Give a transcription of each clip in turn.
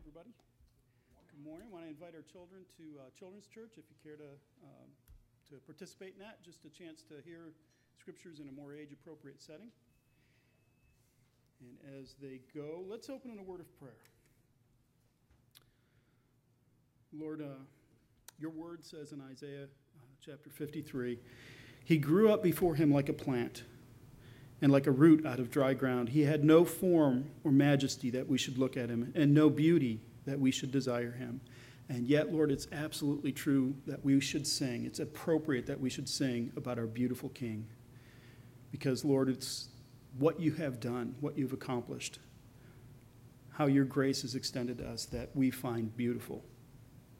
everybody. Good morning. I want to invite our children to uh, Children's Church if you care to, um, to participate in that. Just a chance to hear scriptures in a more age appropriate setting. And as they go, let's open in a word of prayer. Lord, uh, your word says in Isaiah uh, chapter 53 He grew up before him like a plant and like a root out of dry ground. He had no form or majesty that we should look at him, and no beauty that we should desire him. And yet, Lord, it's absolutely true that we should sing. It's appropriate that we should sing about our beautiful King. Because, Lord, it's what you have done, what you've accomplished, how your grace is extended to us that we find beautiful.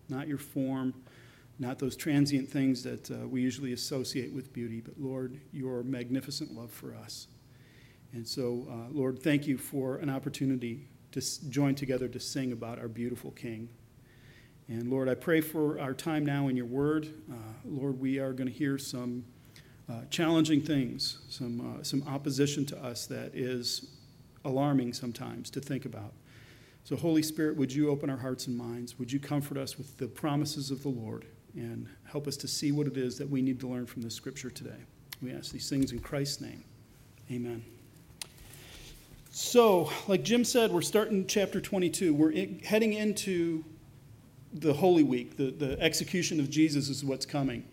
Not your form, not those transient things that uh, we usually associate with beauty, but Lord, your magnificent love for us. And so, uh, Lord, thank you for an opportunity to s- join together to sing about our beautiful King. And Lord, I pray for our time now in your word. Uh, Lord, we are going to hear some uh, challenging things, some, uh, some opposition to us that is alarming sometimes to think about. So, Holy Spirit, would you open our hearts and minds? Would you comfort us with the promises of the Lord? and help us to see what it is that we need to learn from this scripture today. We ask these things in Christ's name. Amen. So, like Jim said, we're starting chapter 22. We're in, heading into the Holy Week. The, the execution of Jesus is what's coming.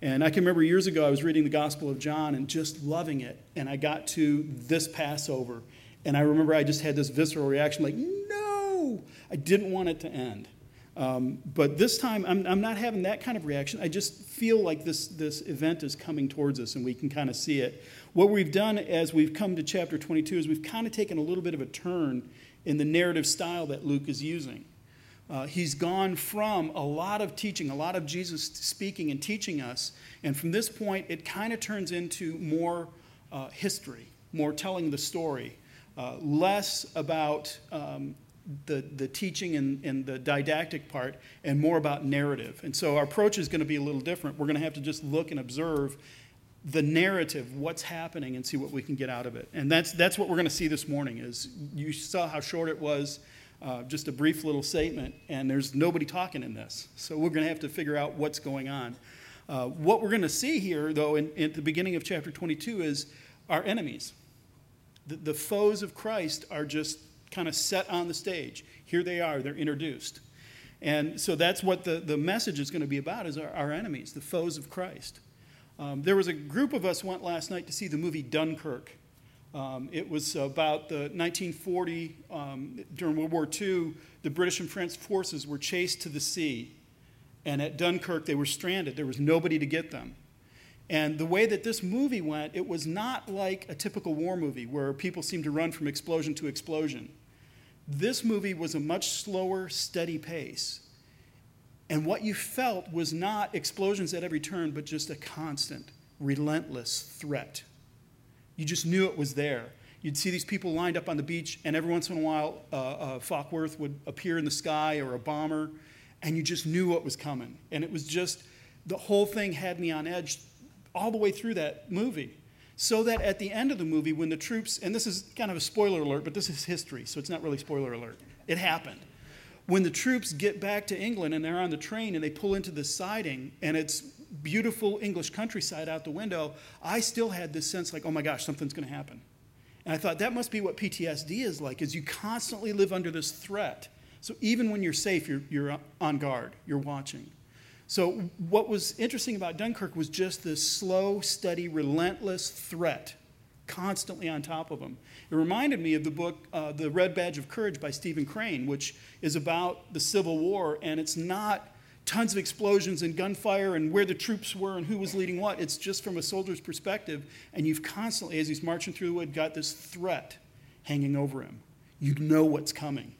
And I can remember years ago, I was reading the Gospel of John and just loving it. And I got to this Passover. And I remember I just had this visceral reaction like, no, I didn't want it to end. Um, but this time, I'm, I'm not having that kind of reaction. I just feel like this, this event is coming towards us and we can kind of see it. What we've done as we've come to chapter 22 is we've kind of taken a little bit of a turn in the narrative style that Luke is using. Uh, he's gone from a lot of teaching, a lot of Jesus speaking and teaching us, and from this point, it kind of turns into more uh, history, more telling the story, uh, less about um, the, the teaching and, and the didactic part and more about narrative. And so our approach is going to be a little different. We're going to have to just look and observe the narrative, what's happening, and see what we can get out of it. And that's, that's what we're going to see this morning is you saw how short it was, uh, just a brief little statement, and there's nobody talking in this. So we're going to have to figure out what's going on. Uh, what we're going to see here, though, in, at the beginning of chapter 22 is our enemies. The, the foes of Christ are just kind of set on the stage. Here they are, they're introduced. And so that's what the, the message is going to be about is our, our enemies, the foes of Christ. Um, there was a group of us went last night to see the movie Dunkirk. Um, it was about the 1940, um, during World War II, the British and French forces were chased to the sea. And at Dunkirk, they were stranded. There was nobody to get them. And the way that this movie went, it was not like a typical war movie where people seem to run from explosion to explosion. This movie was a much slower, steady pace. And what you felt was not explosions at every turn, but just a constant, relentless threat. You just knew it was there. You'd see these people lined up on the beach, and every once in a while, uh, uh, Focke-Wulf would appear in the sky or a bomber, and you just knew what was coming. And it was just, the whole thing had me on edge all the way through that movie so that at the end of the movie, when the troops, and this is kind of a spoiler alert, but this is history, so it's not really spoiler alert, it happened. When the troops get back to England and they're on the train and they pull into the siding and it's beautiful English countryside out the window, I still had this sense like, oh my gosh, something's going to happen. And I thought that must be what PTSD is like, is you constantly live under this threat. So even when you're safe, you're, you're on guard, you're watching. So, what was interesting about Dunkirk was just this slow, steady, relentless threat constantly on top of them. It reminded me of the book, uh, The Red Badge of Courage by Stephen Crane, which is about the Civil War, and it's not tons of explosions and gunfire and where the troops were and who was leading what. It's just from a soldier's perspective, and you've constantly, as he's marching through the wood, got this threat hanging over him. You know what's coming.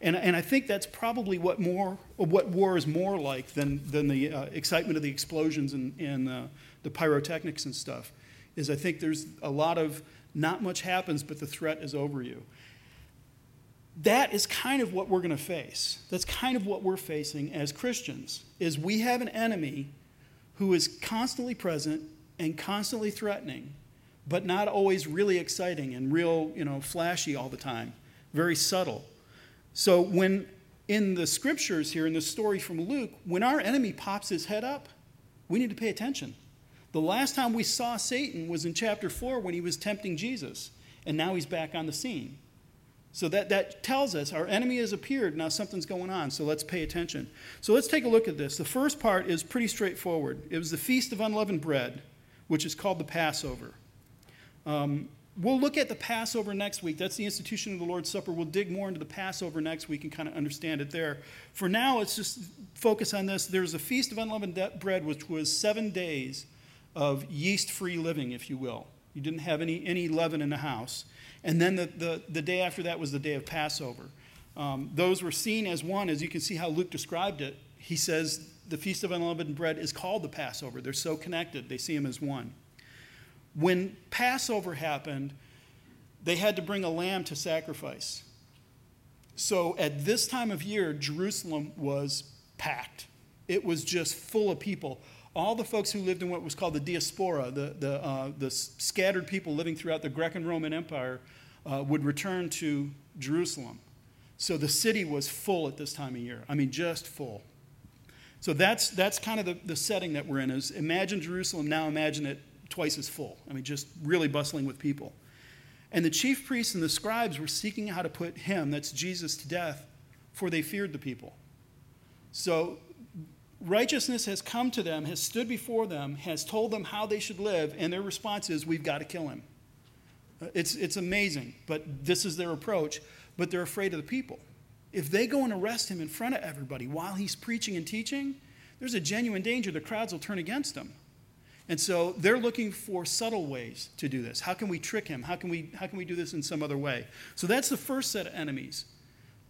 And, and I think that's probably what more what war is more like than, than the uh, excitement of the explosions and, and uh, the pyrotechnics and stuff. Is I think there's a lot of not much happens, but the threat is over you. That is kind of what we're going to face. That's kind of what we're facing as Christians. Is we have an enemy who is constantly present and constantly threatening, but not always really exciting and real, you know, flashy all the time. Very subtle. So when in the scriptures here, in the story from Luke, when our enemy pops his head up, we need to pay attention. The last time we saw Satan was in chapter 4 when he was tempting Jesus, and now he's back on the scene. So that, that tells us our enemy has appeared, now something's going on, so let's pay attention. So let's take a look at this. The first part is pretty straightforward. It was the Feast of Unleavened Bread, which is called the Passover. Um, we'll look at the Passover next week. That's the institution of the Lord's Supper. We'll dig more into the Passover next week and kind of understand it there. For now, let's just focus on this. There's a Feast of Unleavened Bread, which was seven days of yeast free living, if you will. You didn't have any, any leaven in the house. And then the, the, the day after that was the day of Passover. Um, those were seen as one, as you can see how Luke described it. He says the Feast of Unleavened Bread is called the Passover. They're so connected, they see them as one. When Passover happened, they had to bring a lamb to sacrifice. So at this time of year, Jerusalem was packed. It was just full of people. All the folks who lived in what was called the diaspora, the, the, uh, the scattered people living throughout the Greco Roman Empire, uh, would return to Jerusalem. So the city was full at this time of year. I mean, just full. So that's, that's kind of the, the setting that we're in is imagine Jerusalem, now imagine it twice as full. I mean, just really bustling with people. And the chief priests and the scribes were seeking how to put him, that's Jesus, to death, for they feared the people. So righteousness has come to them, has stood before them, has told them how they should live, and their response is, We've got to kill him. Uh, it's, it's amazing, but this is their approach. But they're afraid of the people. If they go and arrest him in front of everybody while he's preaching and teaching, there's a genuine danger the crowds will turn against him. And so they're looking for subtle ways to do this. How can we trick him? How can we, how can we do this in some other way? So that's the first set of enemies.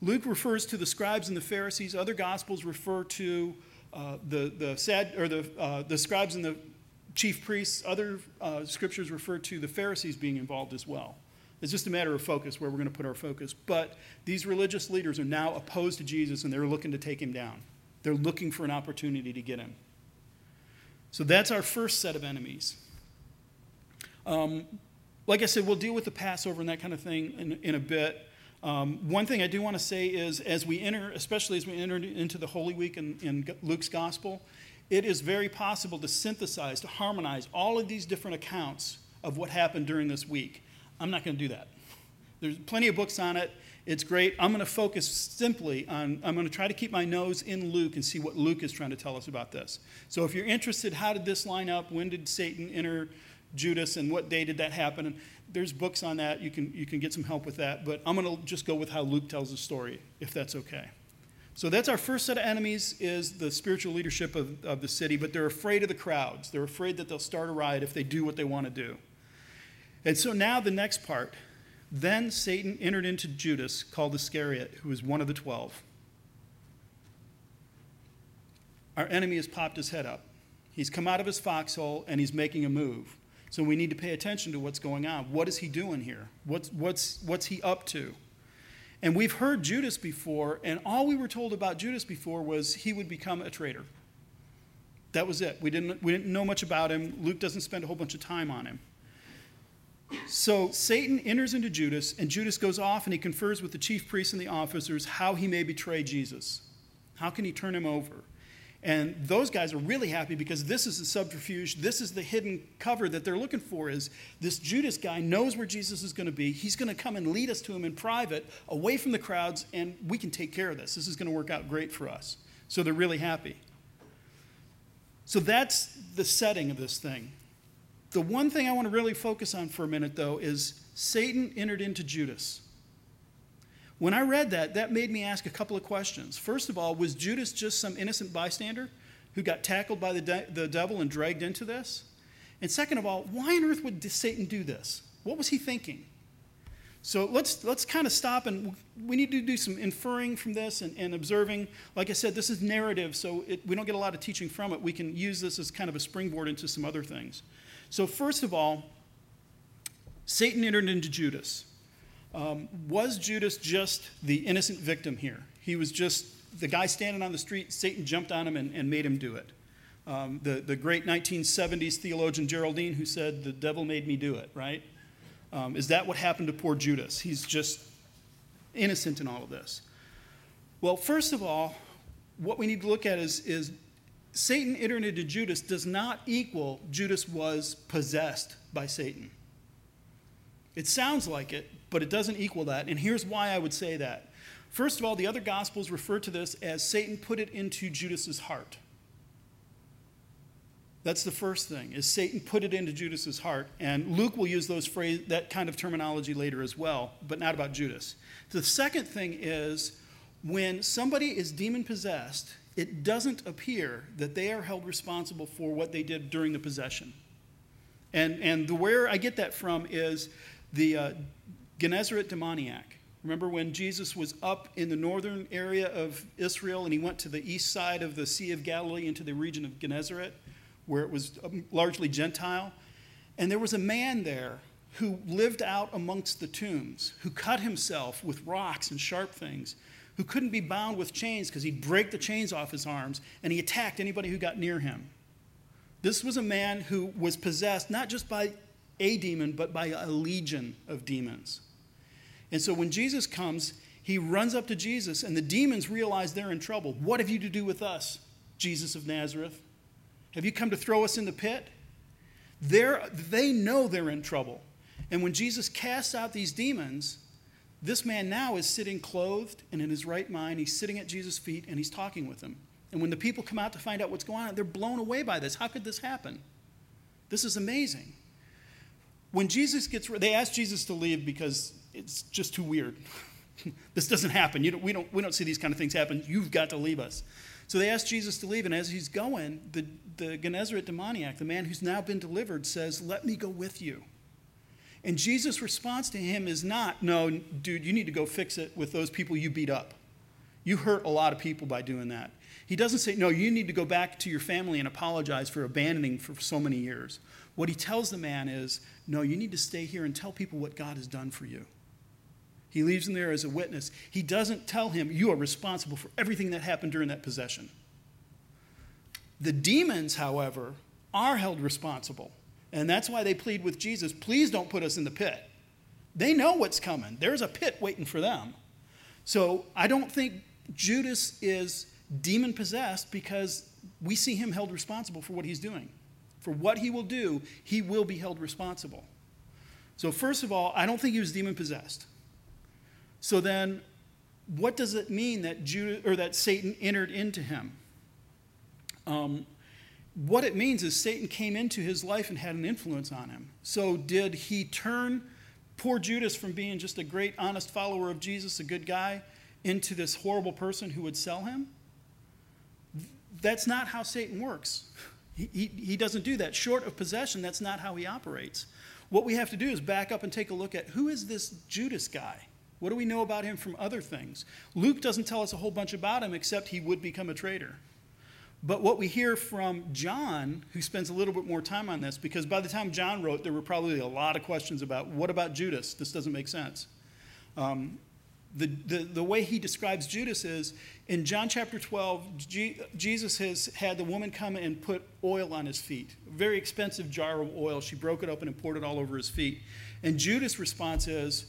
Luke refers to the scribes and the Pharisees. Other gospels refer to uh, the, the, sad, or the, uh, the scribes and the chief priests. Other uh, scriptures refer to the Pharisees being involved as well. It's just a matter of focus where we're going to put our focus. But these religious leaders are now opposed to Jesus and they're looking to take him down. They're looking for an opportunity to get him. So that's our first set of enemies. Um, like I said, we'll deal with the Passover and that kind of thing in, in a bit. Um, one thing I do want to say is as we enter, especially as we enter into the Holy Week in, in Luke's Gospel, it is very possible to synthesize, to harmonize all of these different accounts of what happened during this week. I'm not going to do that. There's plenty of books on it. It's great. I'm going to focus simply on, I'm going to try to keep my nose in Luke and see what Luke is trying to tell us about this. So if you're interested, how did this line up? When did Satan enter Judas and what day did that happen? And there's books on that. You can, you can get some help with that. But I'm going to just go with how Luke tells the story, if that's okay. So that's our first set of enemies is the spiritual leadership of, of the city, but they're afraid of the crowds. They're afraid that they'll start a riot if they do what they want to do. And so now the next part then Satan entered into Judas, called Iscariot, who was one of the twelve. Our enemy has popped his head up. He's come out of his foxhole and he's making a move. So we need to pay attention to what's going on. What is he doing here? What's, what's, what's he up to? And we've heard Judas before, and all we were told about Judas before was he would become a traitor. That was it. We didn't, we didn't know much about him. Luke doesn't spend a whole bunch of time on him. So Satan enters into Judas, and Judas goes off and he confers with the chief priests and the officers how he may betray Jesus. How can he turn him over? And those guys are really happy because this is the subterfuge, this is the hidden cover that they're looking for is this Judas guy knows where Jesus is going to be. He's going to come and lead us to him in private, away from the crowds, and we can take care of this. This is going to work out great for us. So they're really happy. So that's the setting of this thing. The one thing I want to really focus on for a minute, though, is Satan entered into Judas. When I read that, that made me ask a couple of questions. First of all, was Judas just some innocent bystander who got tackled by the, de- the devil and dragged into this? And second of all, why on earth would Satan do this? What was he thinking? So let's, let's kind of stop and we need to do some inferring from this and, and observing. Like I said, this is narrative, so it, we don't get a lot of teaching from it. We can use this as kind of a springboard into some other things. So, first of all, Satan entered into Judas. Um, was Judas just the innocent victim here? He was just the guy standing on the street, Satan jumped on him and, and made him do it. Um, the, the great 1970s theologian Geraldine, who said, The devil made me do it, right? Um, is that what happened to poor Judas? He's just innocent in all of this. Well, first of all, what we need to look at is, is Satan entered into Judas does not equal Judas was possessed by Satan. It sounds like it, but it doesn't equal that. And here's why I would say that. First of all, the other gospels refer to this as Satan put it into Judas's heart. That's the first thing, is Satan put it into Judas's heart. And Luke will use those phrase, that kind of terminology later as well, but not about Judas. The second thing is when somebody is demon possessed, it doesn't appear that they are held responsible for what they did during the possession. And, and the where I get that from is the uh, Gennesaret demoniac. Remember when Jesus was up in the northern area of Israel and he went to the east side of the Sea of Galilee into the region of Gennesaret? where it was um, largely Gentile. And there was a man there who lived out amongst the tombs, who cut himself with rocks and sharp things, who couldn't be bound with chains because he'd break the chains off his arms, and he attacked anybody who got near him. This was a man who was possessed not just by a demon, but by a legion of demons. And so when Jesus comes, he runs up to Jesus, and the demons realize they're in trouble. What have you to do with us, Jesus of Nazareth? Have you come to throw us in the pit? They're, they know they're in trouble. And when Jesus casts out these demons, this man now is sitting clothed and in his right mind. He's sitting at Jesus' feet and he's talking with him. And when the people come out to find out what's going on, they're blown away by this. How could this happen? This is amazing. When Jesus gets, they ask Jesus to leave because it's just too weird. this doesn't happen. Don't, we, don't, we don't see these kind of things happen. You've got to leave us. So they ask Jesus to leave, and as he's going, the, the Gennesaret demoniac, the man who's now been delivered, says, Let me go with you. And Jesus' response to him is not, No, dude, you need to go fix it with those people you beat up. You hurt a lot of people by doing that. He doesn't say, No, you need to go back to your family and apologize for abandoning for so many years. What he tells the man is, No, you need to stay here and tell people what God has done for you. He leaves him there as a witness. He doesn't tell him, You are responsible for everything that happened during that possession. The demons, however, are held responsible. And that's why they plead with Jesus, Please don't put us in the pit. They know what's coming, there's a pit waiting for them. So I don't think Judas is demon possessed because we see him held responsible for what he's doing. For what he will do, he will be held responsible. So, first of all, I don't think he was demon possessed. So then, what does it mean that Judah or that Satan entered into him? Um, what it means is Satan came into his life and had an influence on him. So did he turn poor Judas from being just a great, honest follower of Jesus, a good guy, into this horrible person who would sell him? That's not how Satan works. He, he, he doesn't do that. Short of possession, that's not how he operates. What we have to do is back up and take a look at who is this Judas guy? What do we know about him from other things? Luke doesn't tell us a whole bunch about him except he would become a traitor. But what we hear from John, who spends a little bit more time on this, because by the time John wrote, there were probably a lot of questions about what about Judas? This doesn't make sense. Um, the, the, the way he describes Judas is in John chapter 12, G, Jesus has had the woman come and put oil on his feet, a very expensive jar of oil. She broke it open and poured it all over his feet. And Judas' response is,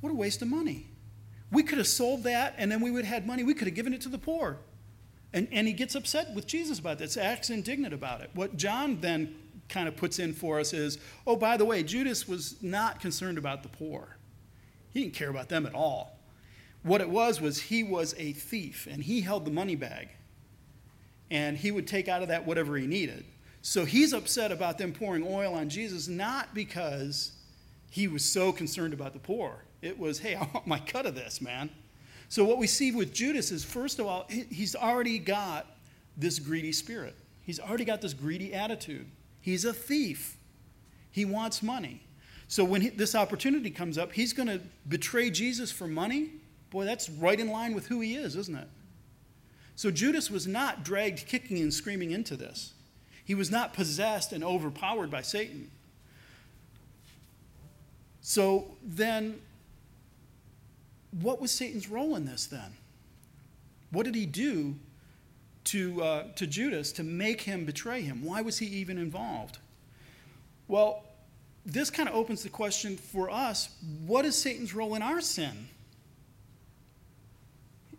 what a waste of money. We could have sold that and then we would have had money. We could have given it to the poor. And, and he gets upset with Jesus about this, acts indignant about it. What John then kind of puts in for us is oh, by the way, Judas was not concerned about the poor, he didn't care about them at all. What it was was he was a thief and he held the money bag and he would take out of that whatever he needed. So he's upset about them pouring oil on Jesus, not because he was so concerned about the poor. It was, hey, I want my cut of this, man. So, what we see with Judas is, first of all, he's already got this greedy spirit. He's already got this greedy attitude. He's a thief. He wants money. So, when he, this opportunity comes up, he's going to betray Jesus for money. Boy, that's right in line with who he is, isn't it? So, Judas was not dragged kicking and screaming into this. He was not possessed and overpowered by Satan. So then what was Satan's role in this then? What did he do to, uh, to Judas to make him betray him? Why was he even involved? Well, this kind of opens the question for us what is Satan's role in our sin?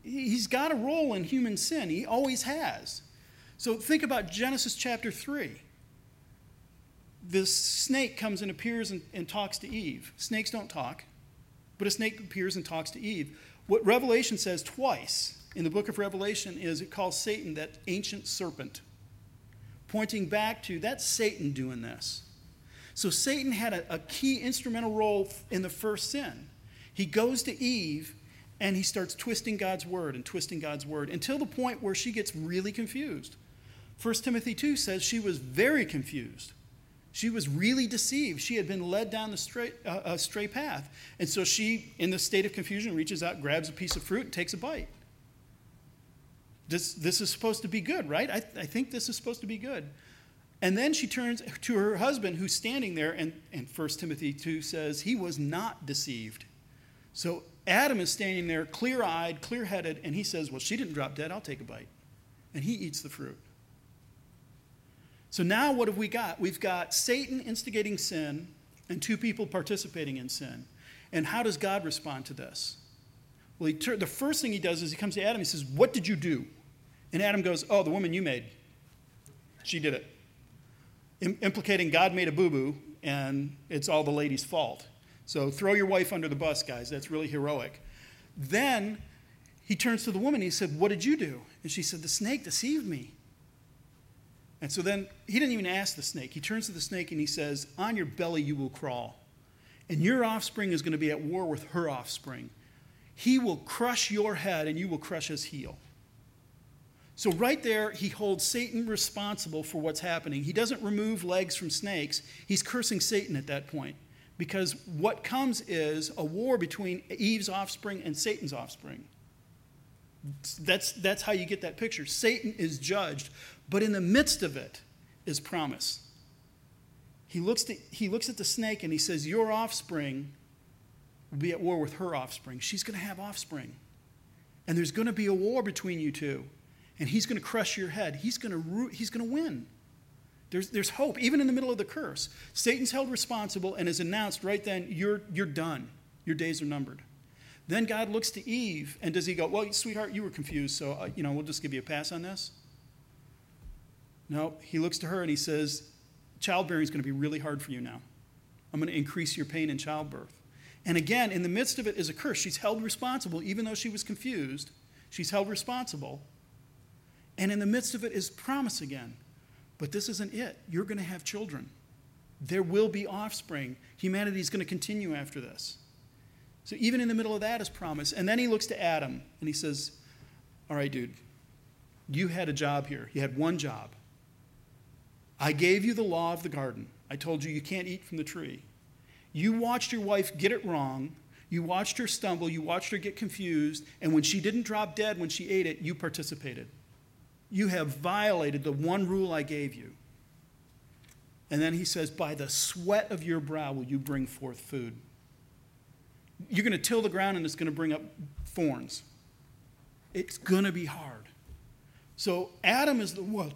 he's got a role in human sin. He always has. So think about Genesis chapter 3. This snake comes and appears and, and talks to Eve. Snakes don't talk, but a snake appears and talks to Eve. What Revelation says twice in the book of Revelation is it calls Satan that ancient serpent, pointing back to that's Satan doing this. So Satan had a, a key instrumental role in the first sin. He goes to Eve and he starts twisting God's word and twisting God's word until the point where she gets really confused. 1 Timothy 2 says she was very confused. She was really deceived. She had been led down the straight, uh, a stray path. And so she, in the state of confusion, reaches out, grabs a piece of fruit, and takes a bite. This, this is supposed to be good, right? I, I think this is supposed to be good. And then she turns to her husband who's standing there, and, and 1 Timothy 2 says he was not deceived. So Adam is standing there, clear eyed, clear headed, and he says, Well, she didn't drop dead, I'll take a bite. And he eats the fruit. So now what have we got? We've got Satan instigating sin and two people participating in sin. And how does God respond to this? Well, he, the first thing he does is he comes to Adam and he says, What did you do? And Adam goes, Oh, the woman you made. She did it implicating God made a boo boo and it's all the lady's fault. So throw your wife under the bus, guys. That's really heroic. Then he turns to the woman. and he said, What did you do? And she said, The snake deceived me. And so then he didn't even ask the snake. He turns to the snake and he says, On your belly you will crawl. And your offspring is going to be at war with her offspring. He will crush your head and you will crush his heel. So, right there, he holds Satan responsible for what's happening. He doesn't remove legs from snakes, he's cursing Satan at that point. Because what comes is a war between Eve's offspring and Satan's offspring. That's, that's how you get that picture. Satan is judged, but in the midst of it is promise. He looks, to, he looks at the snake and he says, Your offspring will be at war with her offspring. She's going to have offspring. And there's going to be a war between you two and he's going to crush your head. He's going to, he's going to win. There's, there's hope, even in the middle of the curse. Satan's held responsible and is announced right then, you're, you're done. Your days are numbered. Then God looks to Eve, and does he go, Well, sweetheart, you were confused, so uh, you know, we'll just give you a pass on this? No, he looks to her and he says, Childbearing is going to be really hard for you now. I'm going to increase your pain in childbirth. And again, in the midst of it is a curse. She's held responsible, even though she was confused. She's held responsible. And in the midst of it is promise again. But this isn't it. You're going to have children. There will be offspring. Humanity is going to continue after this. So even in the middle of that is promise. And then he looks to Adam and he says, All right, dude, you had a job here. You had one job. I gave you the law of the garden. I told you you can't eat from the tree. You watched your wife get it wrong. You watched her stumble. You watched her get confused. And when she didn't drop dead when she ate it, you participated. You have violated the one rule I gave you. And then he says, By the sweat of your brow will you bring forth food. You're going to till the ground and it's going to bring up thorns. It's going to be hard. So Adam is the one,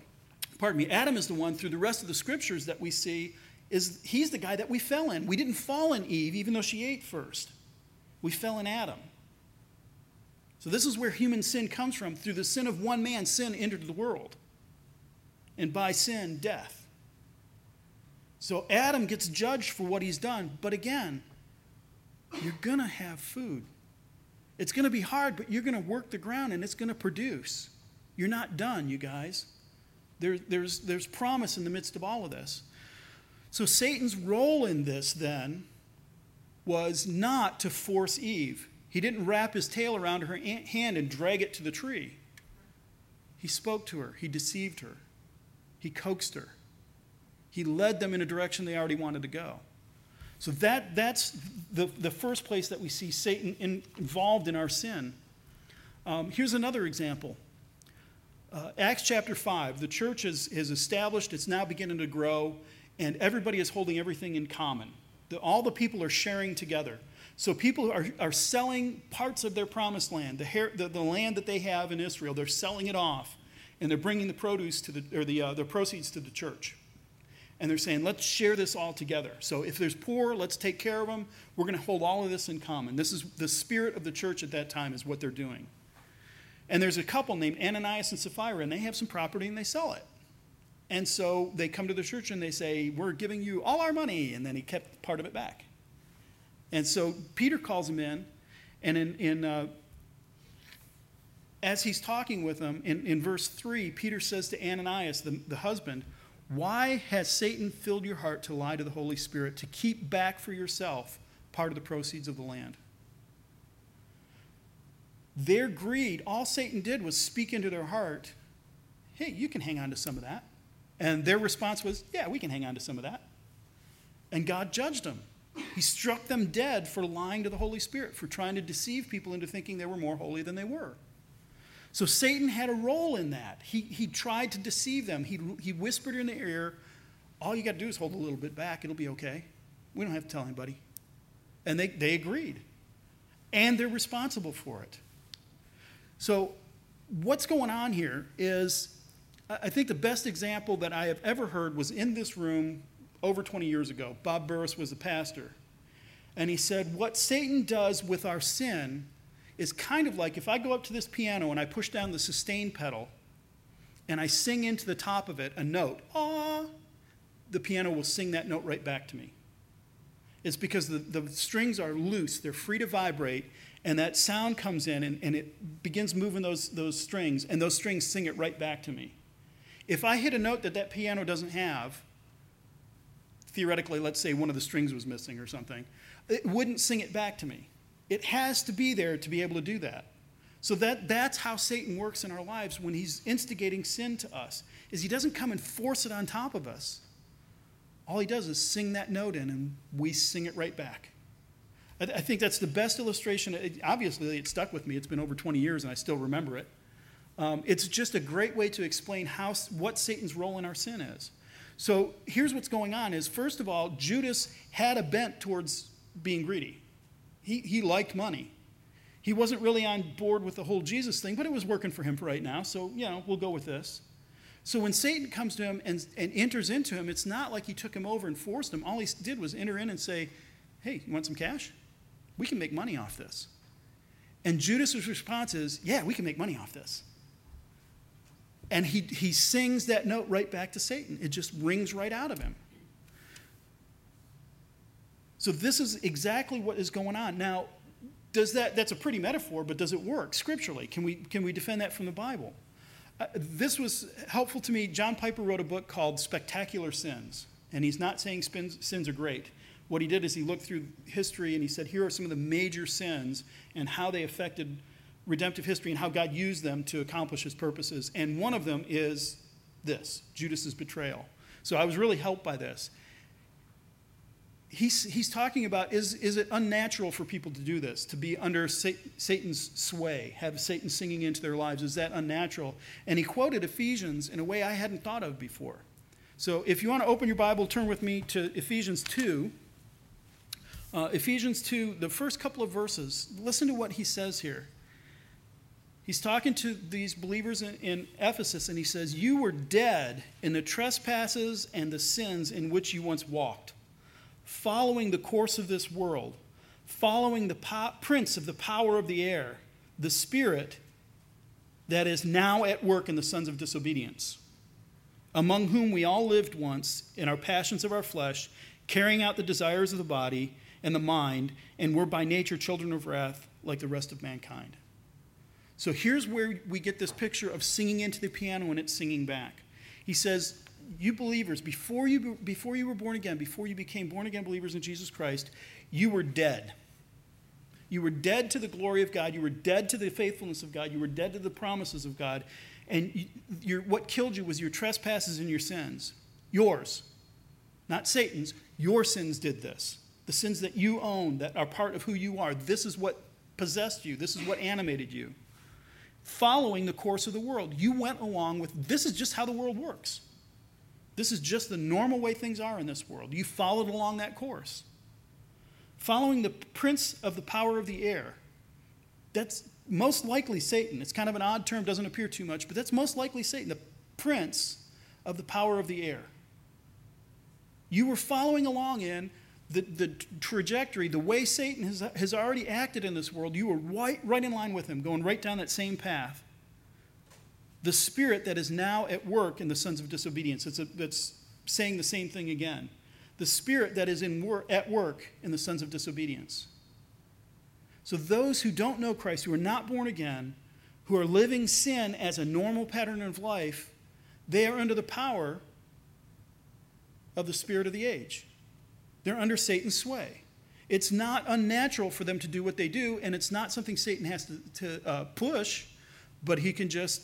pardon me, Adam is the one through the rest of the scriptures that we see is he's the guy that we fell in. We didn't fall in Eve even though she ate first. We fell in Adam. So, this is where human sin comes from. Through the sin of one man, sin entered the world. And by sin, death. So, Adam gets judged for what he's done. But again, you're going to have food. It's going to be hard, but you're going to work the ground and it's going to produce. You're not done, you guys. There, there's, there's promise in the midst of all of this. So, Satan's role in this then was not to force Eve. He didn't wrap his tail around her hand and drag it to the tree. He spoke to her, he deceived her, he coaxed her, he led them in a direction they already wanted to go. So that, that's the, the first place that we see Satan in, involved in our sin. Um, here's another example. Uh, Acts chapter 5, the church is, is established, it's now beginning to grow, and everybody is holding everything in common. The, all the people are sharing together. So people are, are selling parts of their promised land, the, the, the land that they have in Israel, they're selling it off, and they're bringing the produce to the, or the, uh, the proceeds to the church. And they're saying, let's share this all together. So if there's poor, let's take care of them. We're going to hold all of this in common. This is the spirit of the church at that time, is what they're doing. And there's a couple named Ananias and Sapphira, and they have some property and they sell it. And so they come to the church and they say, We're giving you all our money. And then he kept part of it back. And so Peter calls him in, and in, in uh, as he's talking with them, in, in verse 3, Peter says to Ananias, the, the husband, Why has Satan filled your heart to lie to the Holy Spirit, to keep back for yourself part of the proceeds of the land? Their greed, all Satan did was speak into their heart, Hey, you can hang on to some of that. And their response was, Yeah, we can hang on to some of that. And God judged them. He struck them dead for lying to the Holy Spirit, for trying to deceive people into thinking they were more holy than they were. So Satan had a role in that. He, he tried to deceive them. He, he whispered in their ear, All you got to do is hold a little bit back. It'll be okay. We don't have to tell anybody. And they, they agreed. And they're responsible for it. So, what's going on here is I think the best example that I have ever heard was in this room over 20 years ago. Bob Burris was a pastor. And he said, What Satan does with our sin is kind of like if I go up to this piano and I push down the sustain pedal and I sing into the top of it a note, ah, the piano will sing that note right back to me. It's because the, the strings are loose, they're free to vibrate, and that sound comes in and, and it begins moving those, those strings, and those strings sing it right back to me. If I hit a note that that piano doesn't have, theoretically, let's say one of the strings was missing or something, it wouldn't sing it back to me. It has to be there to be able to do that. So that, that's how Satan works in our lives when he's instigating sin to us, is he doesn't come and force it on top of us. All he does is sing that note in and we sing it right back. I, I think that's the best illustration. It, obviously, it stuck with me. It's been over 20 years and I still remember it. Um, it's just a great way to explain how, what Satan's role in our sin is. So here's what's going on is first of all, Judas had a bent towards being greedy. He, he liked money. He wasn't really on board with the whole Jesus thing, but it was working for him for right now. So, you know, we'll go with this. So when Satan comes to him and, and enters into him, it's not like he took him over and forced him. All he did was enter in and say, Hey, you want some cash? We can make money off this. And Judas's response is, Yeah, we can make money off this. And he, he sings that note right back to Satan. It just rings right out of him. So this is exactly what is going on. Now, does that that's a pretty metaphor, but does it work scripturally? Can we can we defend that from the Bible? Uh, this was helpful to me. John Piper wrote a book called Spectacular Sins, and he's not saying spins, sins are great. What he did is he looked through history and he said, here are some of the major sins and how they affected redemptive history and how God used them to accomplish his purposes. And one of them is this Judas's betrayal. So I was really helped by this. He's, he's talking about is, is it unnatural for people to do this, to be under Satan's sway, have Satan singing into their lives? Is that unnatural? And he quoted Ephesians in a way I hadn't thought of before. So if you want to open your Bible, turn with me to Ephesians 2. Uh, Ephesians 2, the first couple of verses, listen to what he says here. He's talking to these believers in, in, Ephesus, and he says, You were dead in the trespasses and the sins in which you once walked, following the course of this world, following the po- prince of the power of the air, the spirit that is now at work in the sons of disobedience, among whom we all lived once in our passions of our flesh, carrying out the desires of the body and the mind, and we're by nature children of wrath like the rest of mankind. So here's where we get this picture of singing into the piano and it's singing back. He says, You believers, before you, before you were born again, before you became born again believers in Jesus Christ, you were dead. You were dead to the glory of God. You were dead to the faithfulness of God. You were dead to the promises of God. And you, what killed you was your trespasses and your sins. Yours, not Satan's. Your sins did this. The sins that you own, that are part of who you are. This is what possessed you. This is what animated you following the course of the world. You went along with this is just how the world works. This is just the normal way things are in this world. You followed along that course. Following the prince of the power of the air. That's most likely Satan. It's kind of an odd term, doesn't appear too much, but that's most likely Satan, the prince of the power of the air. You were following along in the, the trajectory, the way Satan has, has already acted in this world, you were right, right in line with him, going right down that same path. the spirit that is now at work in the sons of disobedience. It's, a, it's saying the same thing again. The spirit that is in wor- at work in the sons of disobedience. So those who don't know Christ, who are not born again, who are living sin as a normal pattern of life, they are under the power of the spirit of the age. They're under Satan's sway. It's not unnatural for them to do what they do, and it's not something Satan has to, to uh, push, but he can just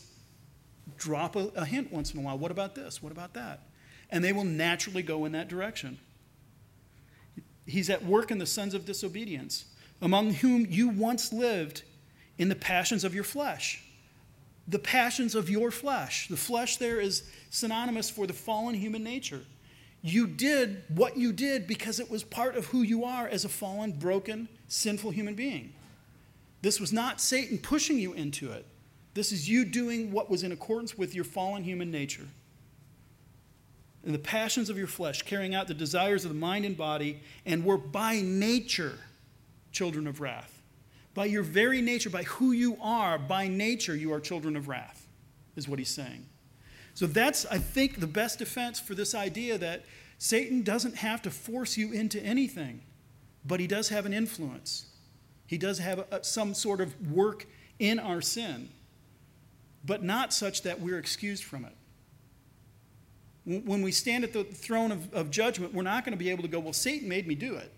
drop a, a hint once in a while. What about this? What about that? And they will naturally go in that direction. He's at work in the sons of disobedience, among whom you once lived in the passions of your flesh. The passions of your flesh. The flesh there is synonymous for the fallen human nature. You did what you did because it was part of who you are as a fallen, broken, sinful human being. This was not Satan pushing you into it. This is you doing what was in accordance with your fallen human nature. And the passions of your flesh, carrying out the desires of the mind and body, and were by nature children of wrath. By your very nature, by who you are, by nature, you are children of wrath, is what he's saying. So that's, I think, the best defense for this idea that Satan doesn't have to force you into anything, but he does have an influence. He does have a, some sort of work in our sin, but not such that we're excused from it. When we stand at the throne of, of judgment, we're not going to be able to go, well, Satan made me do it.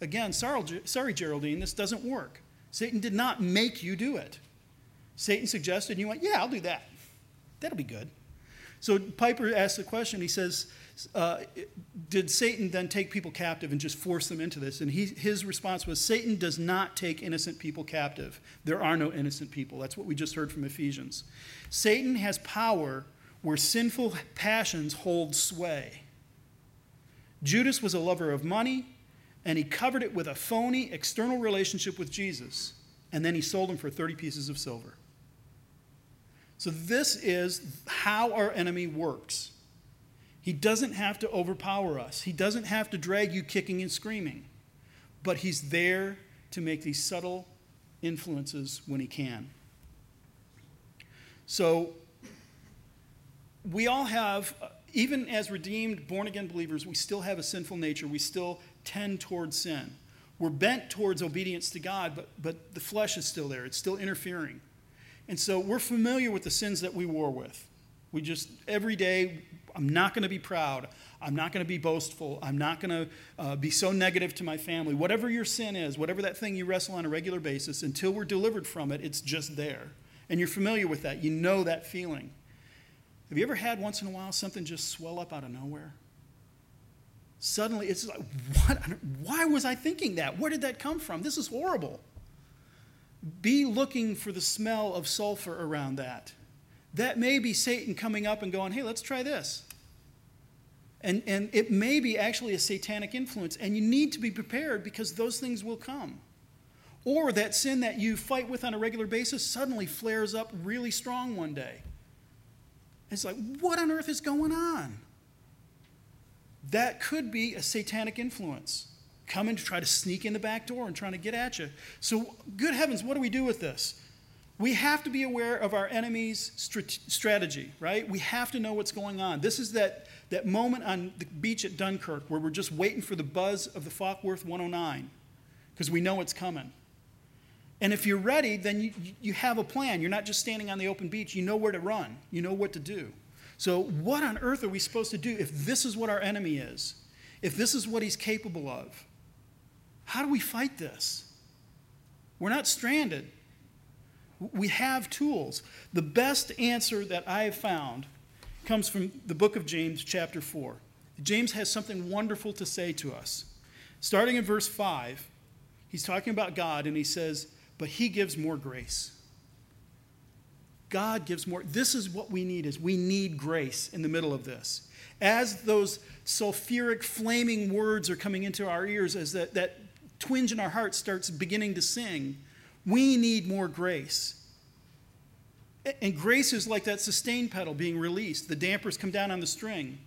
Again, sorry, sorry, Geraldine, this doesn't work. Satan did not make you do it. Satan suggested, and you went, yeah, I'll do that. That'll be good. So Piper asks the question, he says, uh, Did Satan then take people captive and just force them into this? And he, his response was, Satan does not take innocent people captive. There are no innocent people. That's what we just heard from Ephesians. Satan has power where sinful passions hold sway. Judas was a lover of money, and he covered it with a phony external relationship with Jesus, and then he sold him for 30 pieces of silver. So, this is how our enemy works. He doesn't have to overpower us, he doesn't have to drag you kicking and screaming, but he's there to make these subtle influences when he can. So, we all have, even as redeemed, born again believers, we still have a sinful nature. We still tend towards sin. We're bent towards obedience to God, but, but the flesh is still there. It's still interfering. And so we're familiar with the sins that we war with. We just, every day, I'm not going to be proud. I'm not going to be boastful. I'm not going to uh, be so negative to my family. Whatever your sin is, whatever that thing you wrestle on a regular basis, until we're delivered from it, it's just there. And you're familiar with that. You know that feeling. Have you ever had once in a while something just swell up out of nowhere? Suddenly, it's like, what? Why was I thinking that? Where did that come from? This is horrible. Be looking for the smell of sulfur around that. That may be Satan coming up and going, hey, let's try this. And, and it may be actually a satanic influence, and you need to be prepared because those things will come. Or that sin that you fight with on a regular basis suddenly flares up really strong one day. It's like, what on earth is going on? That could be a satanic influence coming to try to sneak in the back door and trying to get at you. So, good heavens, what do we do with this? We have to be aware of our enemy's strategy, right? We have to know what's going on. This is that, that moment on the beach at Dunkirk where we're just waiting for the buzz of the Focke-Wulf 109 because we know it's coming. And if you're ready, then you, you have a plan. You're not just standing on the open beach. You know where to run, you know what to do. So, what on earth are we supposed to do if this is what our enemy is? If this is what he's capable of? How do we fight this? We're not stranded. We have tools. The best answer that I have found comes from the book of James, chapter 4. James has something wonderful to say to us. Starting in verse 5, he's talking about God and he says, But he gives more grace. God gives more. This is what we need is we need grace in the middle of this. As those sulfuric flaming words are coming into our ears, as that, that twinge in our heart starts beginning to sing, we need more grace. And grace is like that sustain pedal being released. The dampers come down on the string,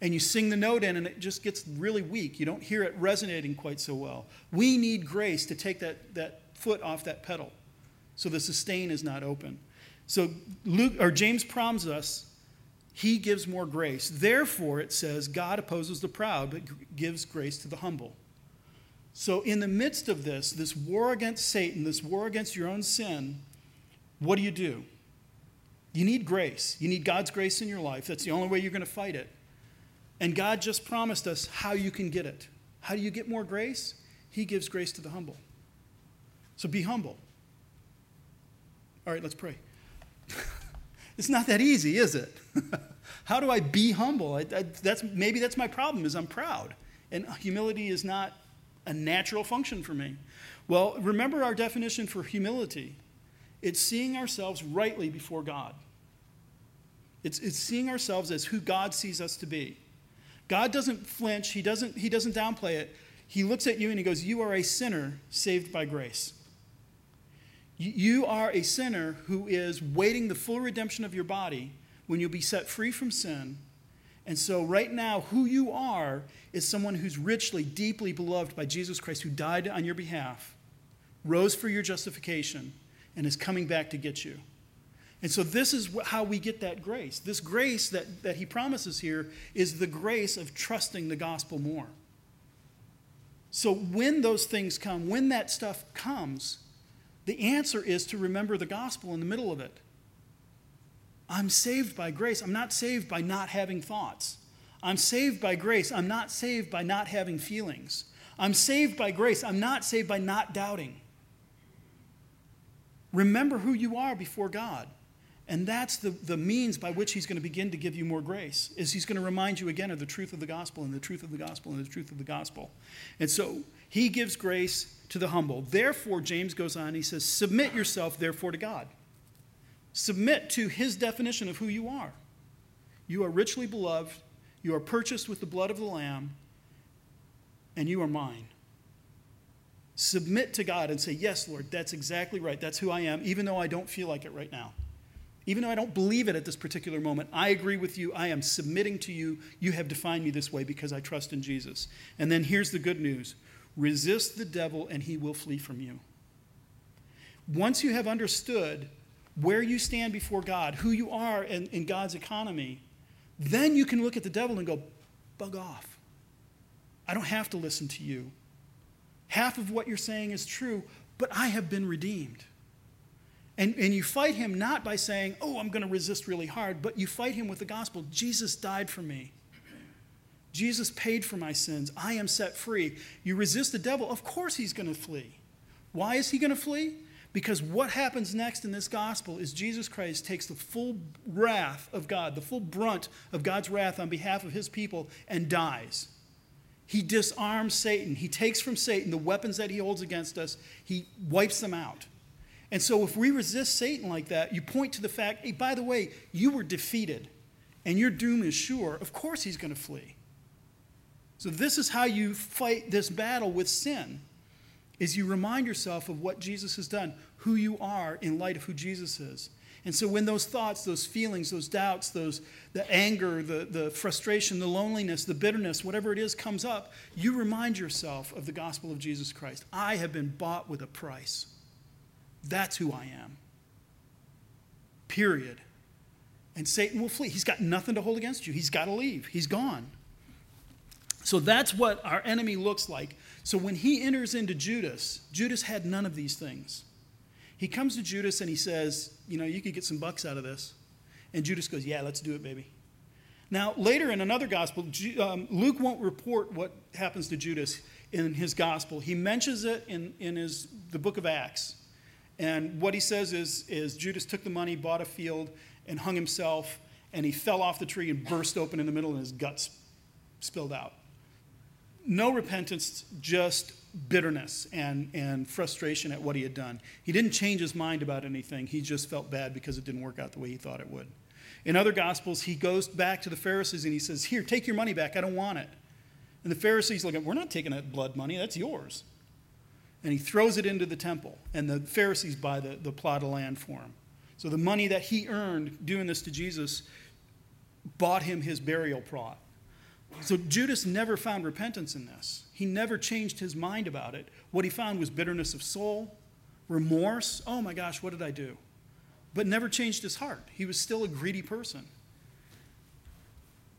and you sing the note in, and it just gets really weak. You don't hear it resonating quite so well. We need grace to take that, that foot off that pedal so the sustain is not open. So Luke or James promises us he gives more grace. Therefore, it says, God opposes the proud, but gives grace to the humble. So, in the midst of this, this war against Satan, this war against your own sin, what do you do? You need grace. You need God's grace in your life. That's the only way you're going to fight it. And God just promised us how you can get it. How do you get more grace? He gives grace to the humble. So be humble. All right, let's pray. it's not that easy, is it? how do I be humble? I, I, that's, maybe that's my problem is I'm proud. And humility is not a natural function for me. Well, remember our definition for humility it's seeing ourselves rightly before God. It's, it's seeing ourselves as who God sees us to be. God doesn't flinch, he doesn't, he doesn't downplay it. He looks at you and he goes, You are a sinner saved by grace. You are a sinner who is waiting the full redemption of your body when you'll be set free from sin. And so, right now, who you are is someone who's richly, deeply beloved by Jesus Christ, who died on your behalf, rose for your justification, and is coming back to get you. And so, this is how we get that grace. This grace that, that he promises here is the grace of trusting the gospel more. So, when those things come, when that stuff comes, the answer is to remember the gospel in the middle of it. I'm saved by grace. I'm not saved by not having thoughts. I'm saved by grace. I'm not saved by not having feelings. I'm saved by grace. I'm not saved by not doubting. Remember who you are before God. And that's the, the means by which he's going to begin to give you more grace, is he's going to remind you again of the truth of the gospel and the truth of the gospel and the truth of the gospel. And so he gives grace to the humble. Therefore, James goes on, he says, Submit yourself, therefore, to God. Submit to his definition of who you are. You are richly beloved, you are purchased with the blood of the Lamb, and you are mine. Submit to God and say, Yes, Lord, that's exactly right. That's who I am, even though I don't feel like it right now. Even though I don't believe it at this particular moment, I agree with you. I am submitting to you. You have defined me this way because I trust in Jesus. And then here's the good news resist the devil, and he will flee from you. Once you have understood where you stand before God, who you are in, in God's economy, then you can look at the devil and go, bug off. I don't have to listen to you. Half of what you're saying is true, but I have been redeemed. And, and you fight him not by saying, oh, I'm going to resist really hard, but you fight him with the gospel. Jesus died for me. Jesus paid for my sins. I am set free. You resist the devil, of course he's going to flee. Why is he going to flee? Because what happens next in this gospel is Jesus Christ takes the full wrath of God, the full brunt of God's wrath on behalf of his people, and dies. He disarms Satan. He takes from Satan the weapons that he holds against us, he wipes them out. And so, if we resist Satan like that, you point to the fact, hey, by the way, you were defeated and your doom is sure. Of course, he's going to flee. So, this is how you fight this battle with sin. Is you remind yourself of what Jesus has done, who you are in light of who Jesus is. And so when those thoughts, those feelings, those doubts, those the anger, the, the frustration, the loneliness, the bitterness, whatever it is comes up, you remind yourself of the gospel of Jesus Christ. I have been bought with a price. That's who I am. Period. And Satan will flee. He's got nothing to hold against you. He's got to leave. He's gone. So that's what our enemy looks like. So when he enters into Judas, Judas had none of these things. He comes to Judas and he says, You know, you could get some bucks out of this. And Judas goes, Yeah, let's do it, baby. Now, later in another gospel, um, Luke won't report what happens to Judas in his gospel. He mentions it in, in his, the book of Acts. And what he says is, is Judas took the money, bought a field, and hung himself, and he fell off the tree and burst open in the middle, and his guts spilled out. No repentance, just bitterness and, and frustration at what he had done. He didn't change his mind about anything, he just felt bad because it didn't work out the way he thought it would. In other gospels, he goes back to the Pharisees and he says, Here, take your money back. I don't want it. And the Pharisees look at, We're not taking that blood money, that's yours and he throws it into the temple. And the Pharisees buy the, the plot of land for him. So the money that he earned doing this to Jesus bought him his burial plot. So Judas never found repentance in this. He never changed his mind about it. What he found was bitterness of soul, remorse. Oh my gosh, what did I do? but never changed his heart. He was still a greedy person.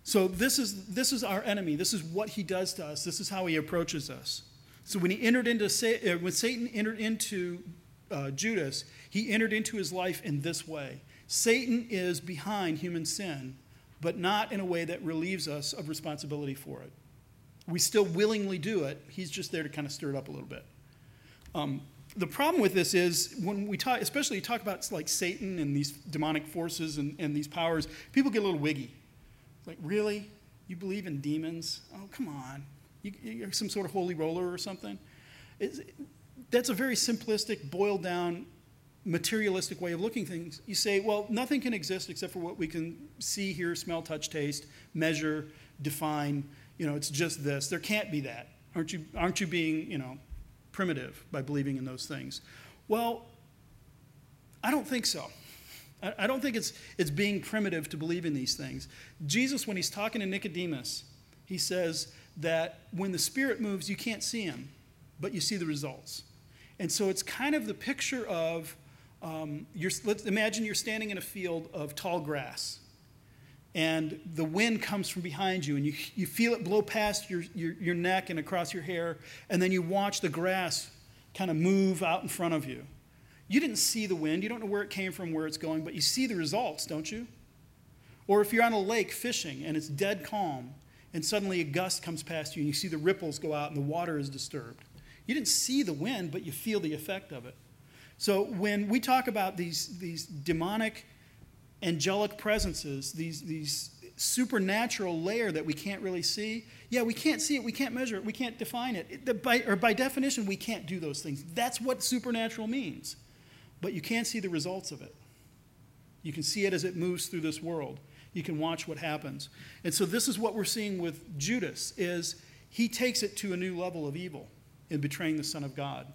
So this is this is our enemy. This is what he does to us. This is how he approaches us. So when he entered into uh, when Satan entered into uh, Judas, he entered into his life in this way. Satan is behind human sin, but not in a way that relieves us of responsibility for it. We still willingly do it. He's just there to kind of stir it up a little bit. Um, the problem with this is when we talk, especially talk about like Satan and these demonic forces and, and these powers, people get a little wiggy. Like, really? You believe in demons? Oh, come on. You, are some sort of holy roller or something? It's, that's a very simplistic, boiled down, materialistic way of looking things. You say, well, nothing can exist except for what we can see, hear, smell, touch, taste, measure, define. You know, it's just this. There can't be that. Aren't you, aren't you being, you know, primitive by believing in those things? Well, I don't think so. I don't think it's, it's being primitive to believe in these things. Jesus, when he's talking to Nicodemus, he says that when the Spirit moves, you can't see him, but you see the results. And so it's kind of the picture of um, let's imagine you're standing in a field of tall grass, and the wind comes from behind you, and you, you feel it blow past your, your, your neck and across your hair, and then you watch the grass kind of move out in front of you. You didn't see the wind, you don't know where it came from, where it's going, but you see the results, don't you? Or if you're on a lake fishing and it's dead calm, and suddenly a gust comes past you and you see the ripples go out and the water is disturbed. You didn't see the wind, but you feel the effect of it. So when we talk about these, these demonic, angelic presences, these, these supernatural layer that we can't really see, yeah, we can't see it, we can't measure it, we can't define it. it by, or by definition, we can't do those things. That's what supernatural means but you can't see the results of it. You can see it as it moves through this world. You can watch what happens. And so this is what we're seeing with Judas is he takes it to a new level of evil in betraying the Son of God.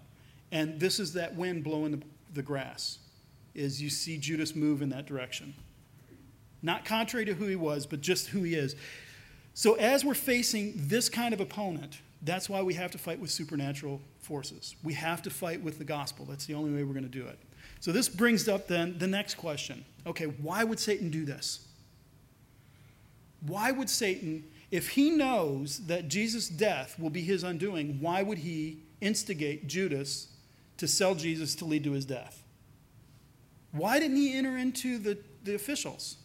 And this is that wind blowing the, the grass, is you see Judas move in that direction. Not contrary to who he was, but just who he is. So as we're facing this kind of opponent, that's why we have to fight with supernatural forces. We have to fight with the gospel. That's the only way we're going to do it. So this brings up then the next question. Okay, why would Satan do this? Why would Satan, if he knows that Jesus' death will be his undoing, why would he instigate Judas to sell Jesus to lead to his death? Why didn't he enter into the, the officials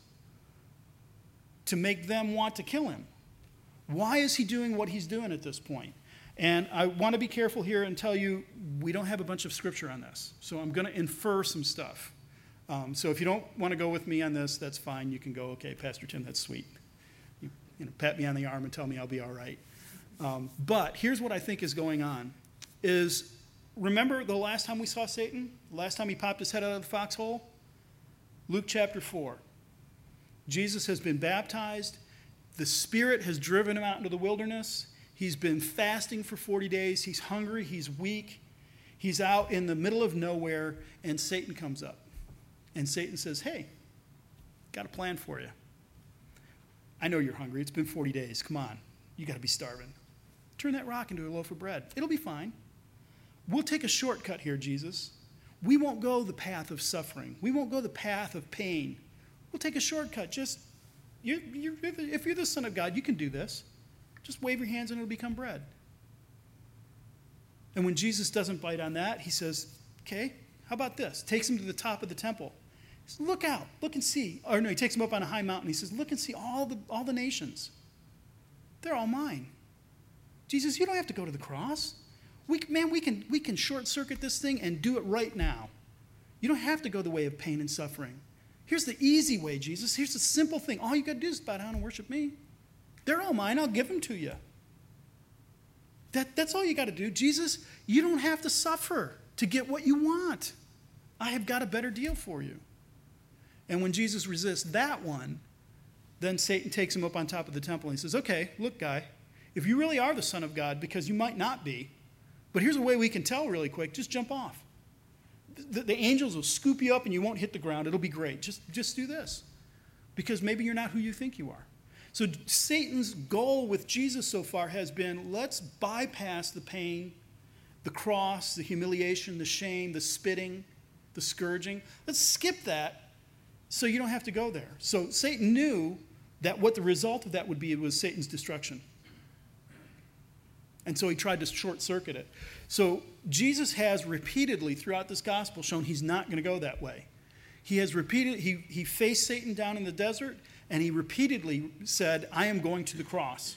to make them want to kill him? Why is he doing what he's doing at this point? And I want to be careful here and tell you we don't have a bunch of scripture on this. So I'm going to infer some stuff. Um, so if you don't want to go with me on this, that's fine. You can go, okay, Pastor Tim, that's sweet. You, you know, pat me on the arm and tell me I'll be all right. Um, but here's what I think is going on is remember the last time we saw Satan? Last time he popped his head out of the foxhole? Luke chapter 4. Jesus has been baptized. The Spirit has driven him out into the wilderness. He's been fasting for 40 days. He's hungry. He's weak. He's out in the middle of nowhere, and Satan comes up. And Satan says, Hey, got a plan for you. I know you're hungry. It's been 40 days. Come on. You got to be starving. Turn that rock into a loaf of bread. It'll be fine. We'll take a shortcut here, Jesus. We won't go the path of suffering, we won't go the path of pain. We'll take a shortcut. Just, you're, you're, if you're the Son of God, you can do this. Just wave your hands and it'll become bread. And when Jesus doesn't bite on that, he says, Okay, how about this? Takes him to the top of the temple. He says, Look out, look and see. Or no, he takes him up on a high mountain. He says, Look and see all the, all the nations. They're all mine. Jesus, you don't have to go to the cross. We, man, we can, we can short circuit this thing and do it right now. You don't have to go the way of pain and suffering. Here's the easy way, Jesus. Here's the simple thing. All you got to do is bow down and worship me. They're all mine. I'll give them to you. That, that's all you got to do. Jesus, you don't have to suffer to get what you want. I have got a better deal for you. And when Jesus resists that one, then Satan takes him up on top of the temple and he says, Okay, look, guy, if you really are the Son of God, because you might not be, but here's a way we can tell really quick just jump off. The, the angels will scoop you up and you won't hit the ground. It'll be great. Just, just do this. Because maybe you're not who you think you are. So Satan's goal with Jesus so far has been let's bypass the pain, the cross, the humiliation, the shame, the spitting, the scourging. Let's skip that so you don't have to go there. So Satan knew that what the result of that would be was Satan's destruction. And so he tried to short circuit it. So Jesus has repeatedly throughout this gospel shown he's not going to go that way. He has repeated, he, he faced Satan down in the desert, and he repeatedly said, I am going to the cross.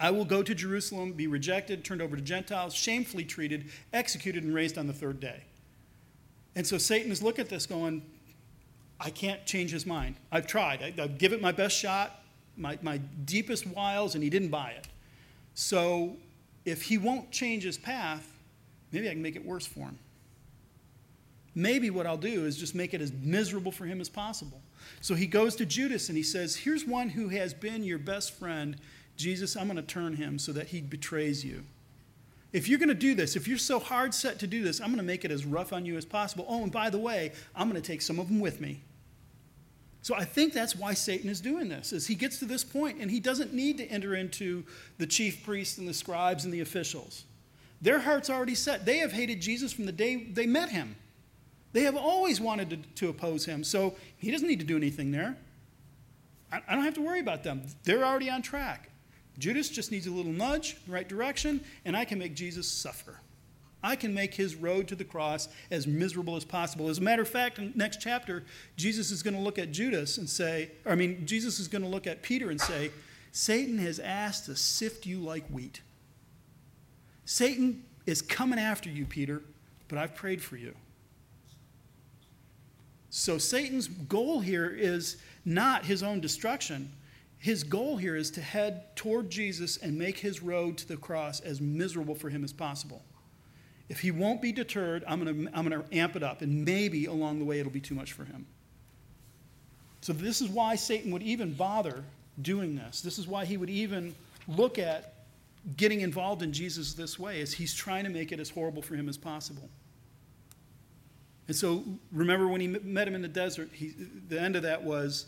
I will go to Jerusalem, be rejected, turned over to Gentiles, shamefully treated, executed, and raised on the third day. And so Satan is looking at this going, I can't change his mind. I've tried. I, have given it my best shot, my, my deepest wiles, and he didn't buy it. So if he won't change his path, maybe I can make it worse for him. Maybe what I'll do is just make it as miserable for him as possible. So he goes to Judas and he says, Here's one who has been your best friend Jesus, I'm going to turn him so that he betrays you. If you're going to do this, if you're so hard set to do this, I'm going to make it as rough on you as possible. Oh, and by the way, I'm going to take some of them with me. So I think that's why Satan is doing this. Is he gets to this point and he doesn't need to enter into the chief priests and the scribes and the officials. Their heart's already set. They have hated Jesus from the day they met him. They have always wanted to, to oppose him. So he doesn't need to do anything there. I, I don't have to worry about them. They're already on track. Judas just needs a little nudge, in the right direction, and I can make Jesus suffer. I can make his road to the cross as miserable as possible. As a matter of fact, in next chapter, Jesus is going to look at Judas and say, I mean, Jesus is going to look at Peter and say, Satan has asked to sift you like wheat. Satan is coming after you, Peter, but I've prayed for you. So Satan's goal here is not his own destruction, his goal here is to head toward Jesus and make his road to the cross as miserable for him as possible. If he won't be deterred, I'm going to I'm going to amp it up, and maybe along the way it'll be too much for him. So, this is why Satan would even bother doing this. This is why he would even look at getting involved in Jesus this way, as he's trying to make it as horrible for him as possible. And so, remember when he met him in the desert, he, the end of that was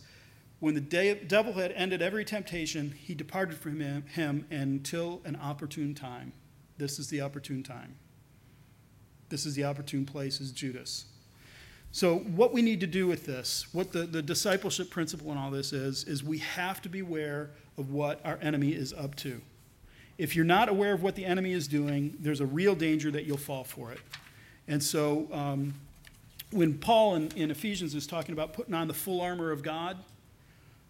when the devil had ended every temptation, he departed from him, him until an opportune time. This is the opportune time. This is the opportune place, is Judas. So, what we need to do with this, what the, the discipleship principle in all this is, is we have to be aware of what our enemy is up to. If you're not aware of what the enemy is doing, there's a real danger that you'll fall for it. And so, um, when Paul in, in Ephesians is talking about putting on the full armor of God,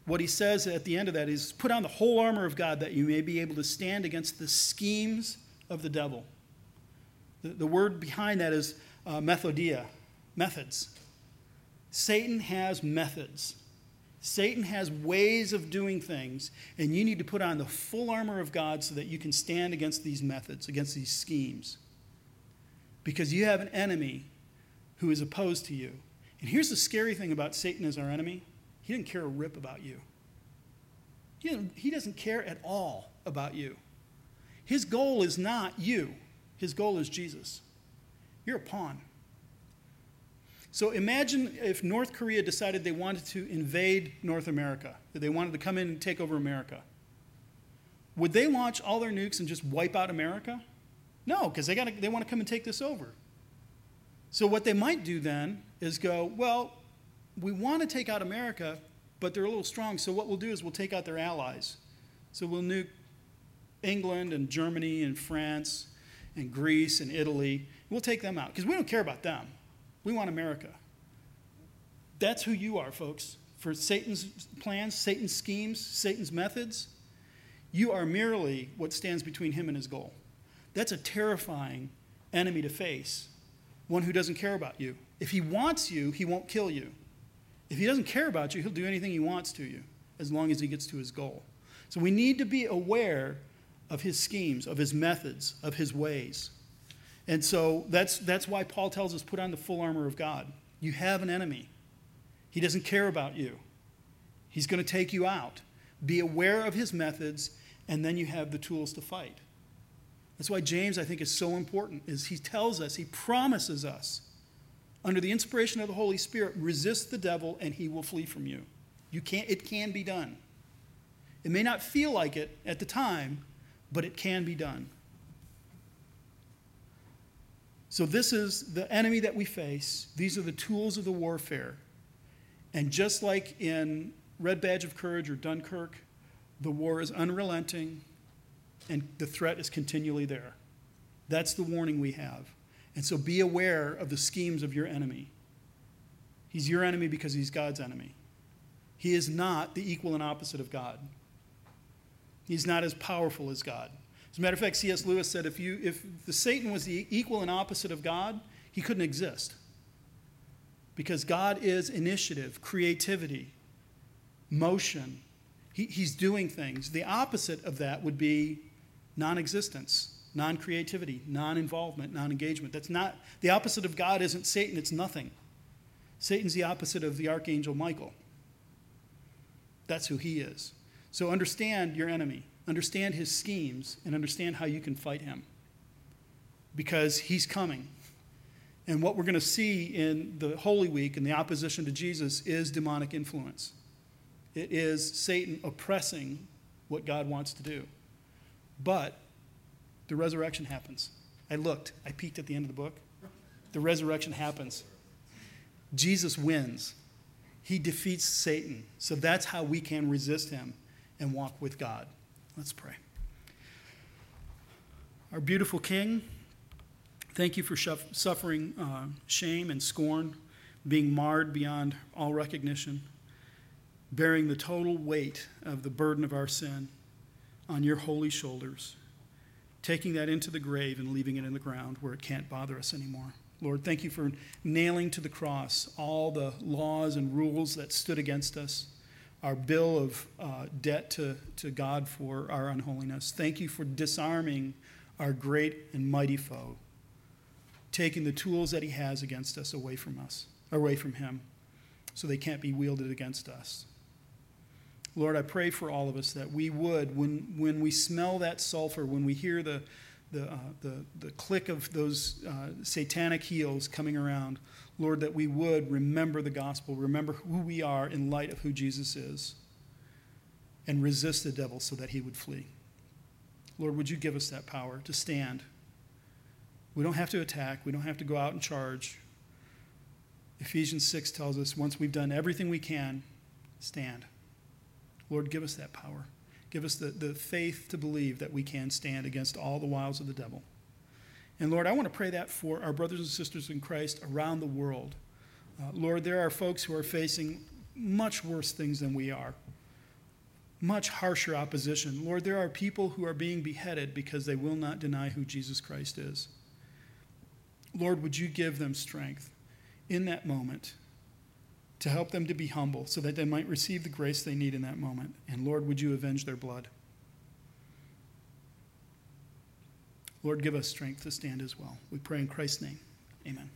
what he says at the end of that is put on the whole armor of God that you may be able to stand against the schemes of the devil. The, the word behind that is uh, methodia, methods. Satan has methods. Satan has ways of doing things, and you need to put on the full armor of God so that you can stand against these methods, against these schemes. Because you have an enemy who is opposed to you. And here's the scary thing about Satan as our enemy he didn't care a rip about you. He, he doesn't care at all about you. His goal is not you, his goal is Jesus. You're a pawn. So imagine if North Korea decided they wanted to invade North America, that they wanted to come in and take over America. Would they launch all their nukes and just wipe out America? No, because they, they want to come and take this over. So what they might do then is go, well, we want to take out America, but they're a little strong. So what we'll do is we'll take out their allies. So we'll nuke England and Germany and France and Greece and Italy. We'll take them out because we don't care about them. We want America. That's who you are, folks. For Satan's plans, Satan's schemes, Satan's methods, you are merely what stands between him and his goal. That's a terrifying enemy to face, one who doesn't care about you. If he wants you, he won't kill you. If he doesn't care about you, he'll do anything he wants to you as long as he gets to his goal. So we need to be aware of his schemes, of his methods, of his ways. And so that's, that's why Paul tells us put on the full armor of God. You have an enemy, he doesn't care about you, he's going to take you out. Be aware of his methods, and then you have the tools to fight. That's why James, I think, is so important, is he tells us, he promises us under the inspiration of the Holy Spirit, resist the devil and he will flee from you. You can't, it can be done. It may not feel like it at the time, but it can be done. So, this is the enemy that we face. These are the tools of the warfare. And just like in Red Badge of Courage or Dunkirk, the war is unrelenting and the threat is continually there. That's the warning we have. And so be aware of the schemes of your enemy. He's your enemy because he's God's enemy. He is not the equal and opposite of God. He's not as powerful as God. As a matter of fact, C.S. Lewis said if, you, if the Satan was the equal and opposite of God, he couldn't exist. Because God is initiative, creativity, motion. He, he's doing things. The opposite of that would be non existence, non creativity, non involvement, non engagement. That's not, the opposite of God isn't Satan, it's nothing. Satan's the opposite of the archangel Michael. That's who he is. So understand your enemy, understand his schemes, and understand how you can fight him. Because he's coming. And what we're going to see in the Holy Week and the opposition to Jesus is demonic influence. It is Satan oppressing what God wants to do. But the resurrection happens. I looked, I peeked at the end of the book. The resurrection happens. Jesus wins. He defeats Satan. So that's how we can resist him and walk with God. Let's pray. Our beautiful King, thank you for suffering uh, shame and scorn, being marred beyond all recognition, bearing the total weight of the burden of our sin on your holy shoulders, taking that into the grave and leaving it in the ground where it can't bother us anymore. Lord, thank you for nailing to the cross all the laws and rules that stood against us, our bill of uh, debt to, to God for our unholiness. Thank you for disarming our great and mighty foe, taking the tools that he has against us away from us, away from him, so they can't be wielded against us. Lord, I pray for all of us that we would, when, when we smell that sulfur, when we hear the, the, uh, the, the click of those uh, satanic heels coming around, Lord, that we would remember the gospel, remember who we are in light of who Jesus is, and resist the devil so that he would flee. Lord, would you give us that power to stand? We don't have to attack, we don't have to go out and charge. Ephesians 6 tells us once we've done everything we can, stand. Lord, give us that power. Give us the, the faith to believe that we can stand against all the wiles of the devil. And Lord, I want to pray that for our brothers and sisters in Christ around the world. Uh, Lord, there are folks who are facing much worse things than we are, much harsher opposition. Lord, there are people who are being beheaded because they will not deny who Jesus Christ is. Lord, would you give them strength in that moment to help them to be humble so that they might receive the grace they need in that moment. And Lord, would you avenge their blood? Lord, give us strength to stand as well. We pray in Christ's name. Amen.